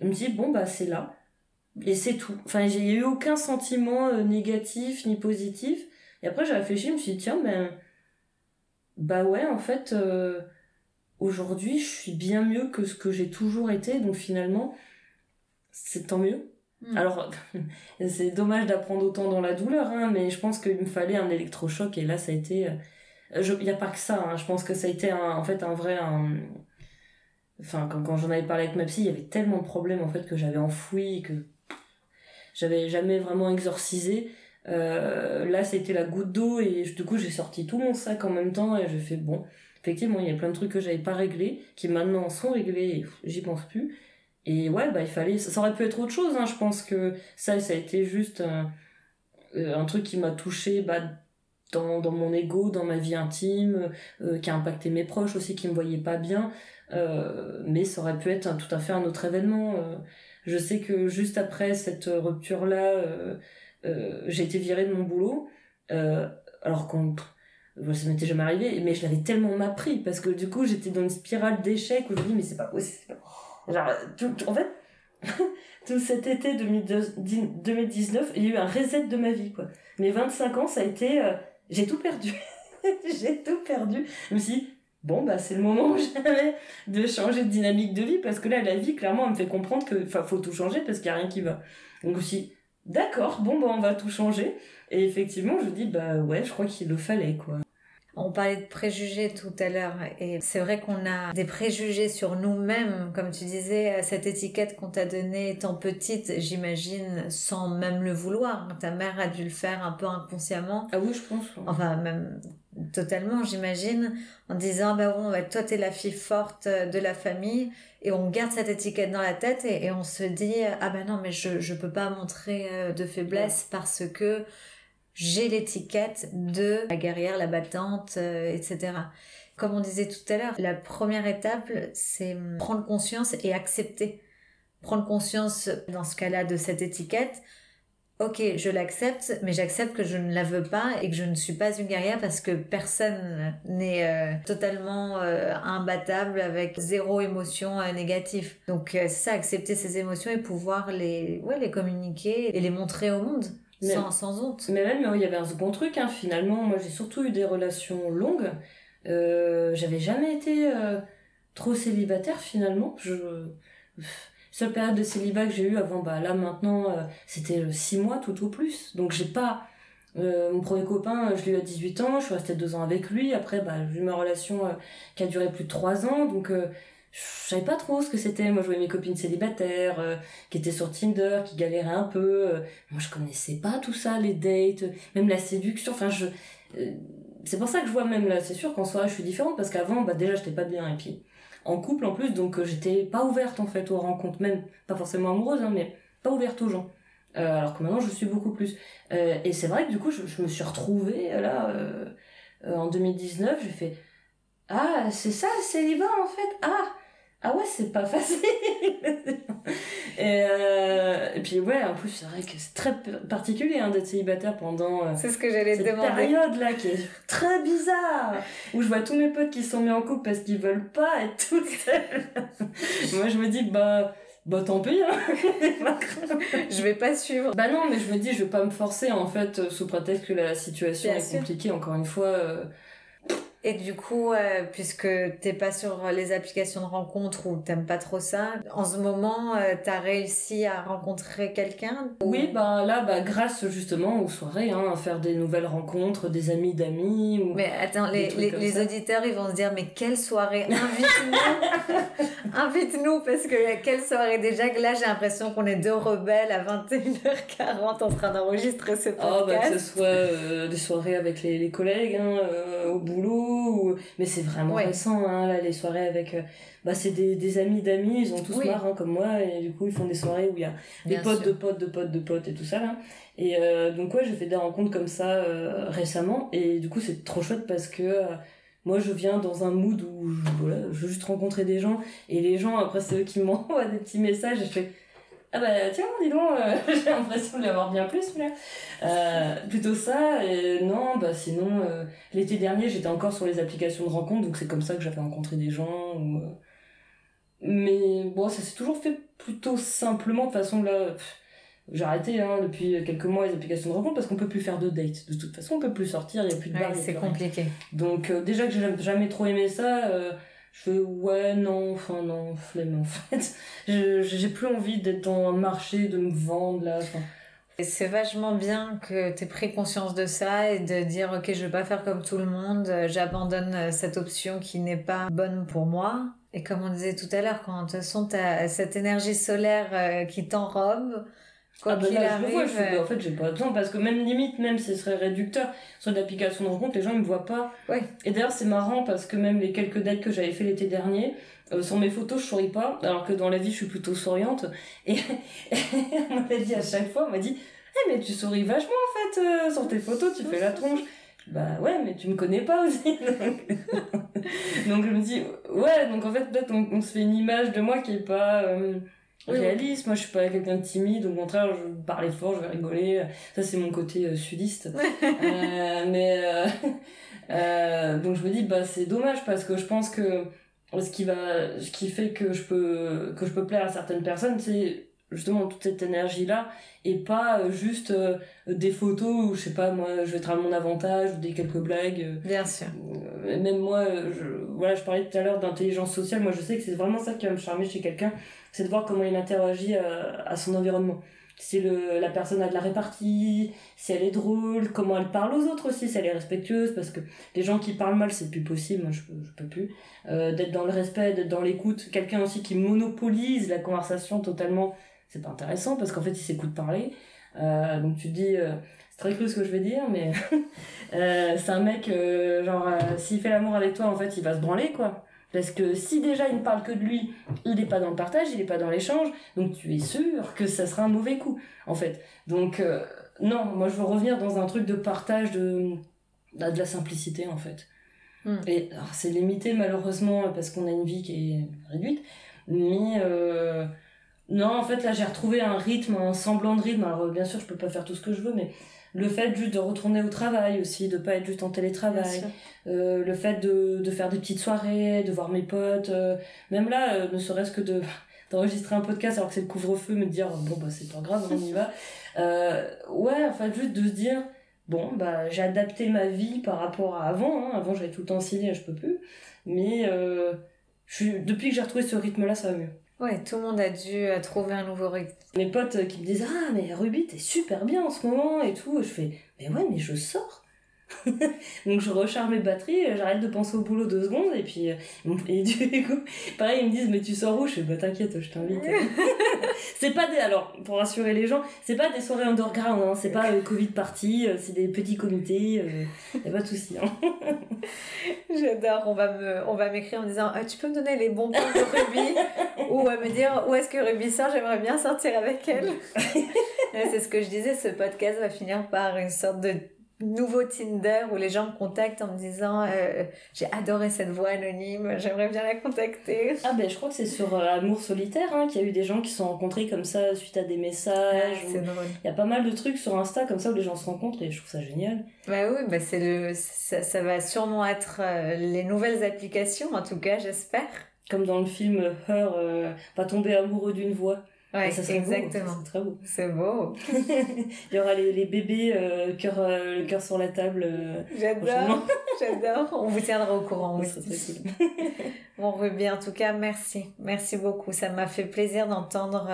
je me dis, bon, bah, c'est là. Et c'est tout. Enfin, j'ai eu aucun sentiment euh, négatif ni positif. Et après, j'ai réfléchi, je me suis dit, tiens, ben, bah ouais, en fait, euh, aujourd'hui, je suis bien mieux que ce que j'ai toujours été, donc finalement, c'est tant mieux. Hmm. Alors, c'est dommage d'apprendre autant dans la douleur, hein, mais je pense qu'il me fallait un électrochoc, et là, ça a été... Il euh, n'y a pas que ça, hein, je pense que ça a été un, en fait un vrai... Un... Enfin, quand, quand j'en avais parlé avec ma psy, il y avait tellement de problèmes en fait que j'avais enfoui, que j'avais jamais vraiment exorcisé. Euh, là, c'était la goutte d'eau et du coup, j'ai sorti tout mon sac en même temps et j'ai fait bon. Effectivement, il y a plein de trucs que j'avais pas réglés qui maintenant sont réglés et j'y pense plus. Et ouais, bah il fallait. Ça, aurait pu être autre chose. Hein. Je pense que ça, ça a été juste un, euh, un truc qui m'a touché bah, dans, dans mon ego, dans ma vie intime, euh, qui a impacté mes proches aussi, qui me voyaient pas bien. Euh, mais ça aurait pu être tout à fait un autre événement. je sais que juste après cette rupture-là, euh, j'ai été virée de mon boulot, euh, alors qu'on ça m'était jamais arrivé, mais je l'avais tellement m'a-pris parce que du coup j'étais dans une spirale d'échecs où je me dis mais c'est pas possible. Genre, tout, en fait, tout cet été 2019, il y a eu un reset de ma vie quoi. Mes 25 ans, ça a été, euh, j'ai tout perdu. j'ai tout perdu. Je me suis dit, bon bah c'est le moment jamais de changer de dynamique de vie parce que là la vie clairement elle me fait comprendre que faut tout changer parce qu'il y a rien qui va. Donc aussi d'accord, bon, bah, on va tout changer. Et effectivement, je dis, bah ouais, je crois qu'il le fallait, quoi. On parlait de préjugés tout à l'heure et c'est vrai qu'on a des préjugés sur nous-mêmes, comme tu disais, cette étiquette qu'on t'a donnée étant petite, j'imagine, sans même le vouloir. Ta mère a dû le faire un peu inconsciemment. Ah oui, je pense. Enfin, même totalement, j'imagine, en disant, bah bon, bah, toi t'es la fille forte de la famille et on garde cette étiquette dans la tête et, on se dit, ah ben non, mais je, je peux pas montrer euh, de faiblesse parce que j'ai l'étiquette de la guerrière, la battante, euh, etc. Comme on disait tout à l'heure, la première étape, c'est prendre conscience et accepter. Prendre conscience, dans ce cas-là, de cette étiquette. Ok, je l'accepte, mais j'accepte que je ne la veux pas et que je ne suis pas une guerrière parce que personne n'est euh, totalement euh, imbattable avec zéro émotion négative. Donc c'est ça, accepter ces émotions et pouvoir les, ouais, les communiquer et les montrer au monde sans, sans, honte. Mais même, il y avait un second truc, hein, finalement. Moi, j'ai surtout eu des relations longues. Euh, j'avais jamais été euh, trop célibataire, finalement. Je... Seule période de célibat que j'ai eu avant, bah là maintenant, euh, c'était 6 mois tout au plus. Donc j'ai pas. Mon premier copain, je l'ai eu à 18 ans, je suis restée 2 ans avec lui. Après, bah, j'ai eu ma relation qui a duré plus de 3 ans. Donc je savais pas trop ce que c'était. Moi, je voyais mes copines célibataires, euh, qui étaient sur Tinder, qui galéraient un peu. Euh. moi, je connaissais pas tout ça, les dates, même la séduction. Enfin, je, euh, c'est pour ça que je vois même là, c'est sûr qu'en soirée, je suis différente parce qu'avant, bah, déjà, j'étais pas bien. Et puis, en couple en plus, donc j'étais pas ouverte en fait aux rencontres, même pas forcément amoureuse, hein, mais pas ouverte aux gens. alors que maintenant, je suis beaucoup plus. et c'est vrai que du coup, je, je me suis retrouvée là, en 2019, j'ai fait. Ah, c'est ça le célibat en fait? Ah ah ouais c'est pas facile. Et, euh, et puis ouais en plus c'est vrai que c'est très particulier hein, d'être célibataire pendant euh, c'est ce que j'allais cette demander. période là qui est très bizarre où je vois tous mes potes qui sont mis en couple parce qu'ils veulent pas être tout seuls. Moi je me dis bah bah tant pis hein. je vais pas suivre. Bah non mais je me dis je vais pas me forcer en fait sous prétexte que la situation est compliquée. Encore une fois euh, et du coup, euh, puisque t'es pas sur les applications de rencontre ou t'aimes pas trop ça, en ce moment, euh, t'as réussi à rencontrer quelqu'un Oui, bah là, bah grâce justement aux soirées, hein, à faire des nouvelles rencontres, des amis d'amis. Ou mais attends, les, les, les auditeurs, ils vont se dire, mais quelle soirée Invite-nous Invite-nous, parce que quelle soirée déjà que là, j'ai l'impression qu'on est deux rebelles à 21h40 en train d'enregistrer ce podcast. Oh, bah que ce soit euh, des soirées avec les, les collègues, hein, au boulot mais c'est vraiment récent hein, là les soirées avec euh, bah c'est des, des amis d'amis ils ont tous marre hein, comme moi et du coup ils font des soirées où il y a des potes de potes de potes de potes et tout ça là. Et euh, donc ouais j'ai fait des rencontres comme ça euh, récemment et du coup c'est trop chouette parce que moi je viens dans un mood où je, voilà, je veux juste rencontrer des gens et les gens après c'est eux qui m'envoient des petits messages et je fais ah bah tiens, dis donc, euh, j'ai l'impression de l'avoir bien plus là. Euh, plutôt ça, et non, bah sinon, euh, l'été dernier j'étais encore sur les applications de rencontres, donc c'est comme ça que j'avais rencontré des gens. Ou, euh. Mais bon, ça s'est toujours fait plutôt simplement, de façon là, j'ai arrêté hein, depuis quelques mois les applications de rencontres parce qu'on peut plus faire de dates. De toute façon, on peut plus sortir, il y a plus de ouais, c'est compliqué. Donc déjà que j'ai jamais trop aimé ça Je fais ouais, non, enfin non, flemme en fait. J'ai plus envie d'être dans un marché, de me vendre là. C'est vachement bien que tu aies pris conscience de ça et de dire ok je vais pas faire comme tout le monde, j'abandonne cette option qui n'est pas bonne pour moi. Et comme on disait tout à l'heure, quand de toute façon tu as cette énergie solaire euh, qui t'enrobe, Quoi ah bah euh, en fait, j'ai pas besoin parce que même limite, même si ce serait réducteur sur l'application de rencontre, les gens ils me voient pas. Ouais. Et d'ailleurs, c'est marrant parce que même les quelques dates que j'avais fait l'été dernier, euh, sur mes photos, je souris pas, alors que dans la vie, je suis plutôt souriante. Et on m'a dit à chaque fois, on m'a dit, hey, mais tu souris vachement en fait euh, sur tes photos, tu fais la tronche. Bah ouais, mais tu me connais pas aussi. donc je me dis, ouais, donc en fait, peut-être on, se fait une image de moi qui est pas réaliste. Moi, je suis pas quelqu'un de timide. Au contraire, je parle fort, je vais rigoler. Ça, c'est mon côté euh, sudiste. euh, mais euh, euh, donc je me dis, bah c'est dommage parce que je pense que ce qui va, ce qui fait que je peux que je peux plaire à certaines personnes, c'est justement toute cette énergie là et pas juste des photos où je sais pas moi je vais travailler mon avantage ou des quelques blagues bien sûr même moi je, voilà je parlais tout à l'heure d'intelligence sociale moi je sais que c'est vraiment ça qui va me charmer chez quelqu'un c'est de voir comment il interagit euh, à, son environnement. Si le, la personne a de la répartie, si elle est drôle, comment elle parle aux autres aussi, si elle est respectueuse, parce que les gens qui parlent mal, c'est plus possible, moi je, je peux plus. Euh, d'être dans le respect, d'être dans l'écoute. Quelqu'un aussi qui monopolise la conversation totalement, c'est pas intéressant, parce qu'en fait il s'écoute parler. Euh, donc tu dis, très cru ce que je vais dire, mais euh, c'est un mec, euh, genre, s'il fait l'amour avec toi, en fait il va se branler, quoi. Parce que si déjà il ne parle que de lui, il n'est pas dans le partage, il n'est pas dans l'échange, donc tu es sûr que ça sera un mauvais coup, en fait. Donc, euh, non, moi je veux revenir dans un truc de partage, de, bah, de la simplicité, en fait. Hmm. Et c'est limité malheureusement parce qu'on a une vie qui est réduite, mais euh, non, en fait là j'ai retrouvé un rythme, un semblant de rythme. Alors bien sûr je peux pas faire tout ce que je veux, mais le fait juste de retourner au travail aussi, de pas être juste en télétravail, euh, le fait de, de faire des petites soirées, de voir mes potes, euh, même là, euh, ne serait-ce que de d'enregistrer un podcast alors que c'est le couvre-feu, me dire bon bah c'est pas grave, on y va. Ouais, enfin juste de se dire bon bah j'ai adapté ma vie par rapport à avant. Hein. Avant j'avais tout le temps signé, je peux plus, mais je suis, depuis que j'ai retrouvé ce rythme-là, ça va mieux. Ouais, tout le monde a dû euh, trouver un nouveau rythme. Mes potes euh, qui me disent Ah, mais Ruby, t'es super bien en ce moment et tout. Je fais Mais ouais, mais je sors. donc je recharge mes batteries, j'arrête de penser au boulot deux secondes et puis euh, et du coup pareil ils me disent mais tu sors où? Je fais bah t'inquiète je t'invite. c'est pas des alors pour rassurer les gens c'est pas des soirées underground hein, c'est pas euh, Covid party euh, c'est des petits comités y a pas de souci. Hein. J'adore on va me on va m'écrire en disant ah, tu peux me donner les bons points de Ruby? Ou à me dire où est-ce que Ruby sort? J'aimerais bien sortir avec elle. c'est ce que je disais ce podcast va finir par une sorte de nouveau Tinder où les gens me contactent en me disant euh, j'ai adoré cette voix anonyme, j'aimerais bien la contacter. Ah ben je crois que c'est sur euh, Amour solitaire hein, qu'il y a eu des gens qui se sont rencontrés comme ça suite à des messages. Ah, c'est drôle. Il y a pas mal de trucs sur Insta comme ça où les gens se rencontrent et je trouve ça génial. Bah oui, bah c'est le ça, ça, va sûrement être euh, les nouvelles applications en tout cas, j'espère. Comme dans le film Her, pas tomber amoureux d'une voix. Ouais, ça exactement. C'est très beau. C'est beau. Il y aura les, les bébés, euh, cœur, euh, le cœur sur la table. Euh, j'adore, j'adore. On vous tiendra au courant aussi. bon, Ruby, en tout cas, merci. Merci beaucoup. Ça m'a fait plaisir d'entendre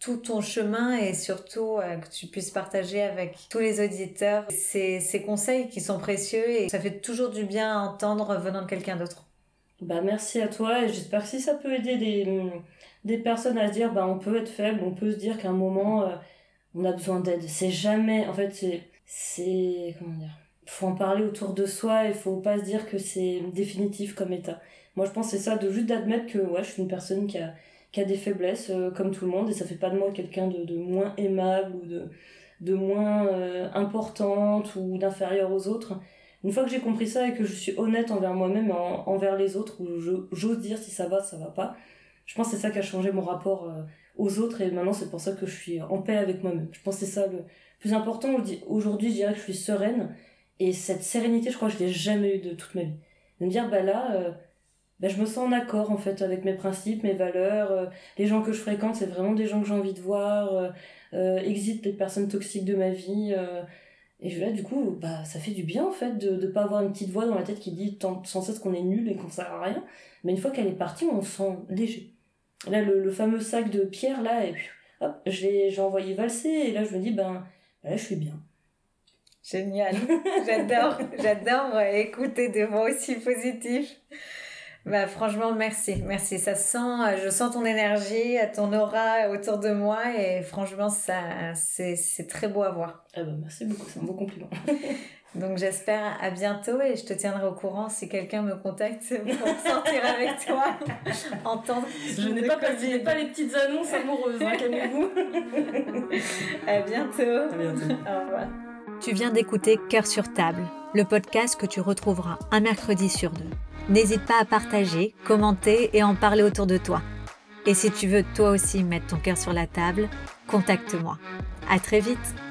tout ton chemin et surtout que tu puisses partager avec tous les auditeurs ces, ces conseils qui sont précieux et ça fait toujours du bien à entendre venant de quelqu'un d'autre. Bah, merci à toi et j'espère que si ça peut aider des des personnes à se dire bah on peut être faible on peut se dire qu'à un moment euh, on a besoin d'aide. C'est jamais en fait c'est c'est comment dire faut en parler autour de soi il faut pas se dire que c'est définitif comme état. Moi je pense c'est ça de juste d'admettre que ouais je suis une personne qui a qui a des faiblesses euh, comme tout le monde et ça fait pas de moi quelqu'un de, de moins aimable ou de de moins euh, importante ou d'inférieure aux autres. Une fois que j'ai compris ça et que je suis honnête envers moi-même et envers les autres où j'ose dire si ça va ça va pas je pense que c'est ça qui a changé mon rapport euh, aux autres et maintenant c'est pour ça que je suis en paix avec moi-même. Je pense que c'est ça le plus important. Aujourd'hui, je dirais que je suis sereine et cette sérénité, je crois que je l'ai jamais eu de toute ma vie. De me dire, bah là, euh, bah je me sens en accord en fait avec mes principes, mes valeurs. Euh, les gens que je fréquente, c'est vraiment des gens que j'ai envie de voir. Exit les personnes toxiques de ma vie. Et là, du coup, bah, ça fait du bien, en fait, de ne pas avoir une petite voix dans la tête qui dit sans cesse qu'on est nul et qu'on sert à rien. Mais une fois qu'elle est partie, on se sent léger. Là, le, fameux sac de pierre, là, et puis, hop, j'ai envoyé valser, et là, je me dis, ben, ben là, je suis bien. Génial. J'adore, j'adore écouter des mots aussi positifs. Bah, franchement, merci. Merci. Ça sent, euh, je sens ton énergie, ton aura autour de moi et franchement, ça, c'est, c'est très beau à voir. Ah bah, merci beaucoup. C'est un beau compliment. Donc, j'espère à bientôt et je te tiendrai au courant si quelqu'un me contacte pour sortir avec toi, entendre. Je n'ai pas, pas les petites annonces amoureuses, hein, calmez-vous. à bientôt. À bientôt. Au revoir. Tu viens d'écouter Cœur sur table, le podcast que tu retrouveras un mercredi sur deux. N'hésite pas à partager, commenter et en parler autour de toi. Et si tu veux toi aussi mettre ton cœur sur la table, contacte-moi. À très vite!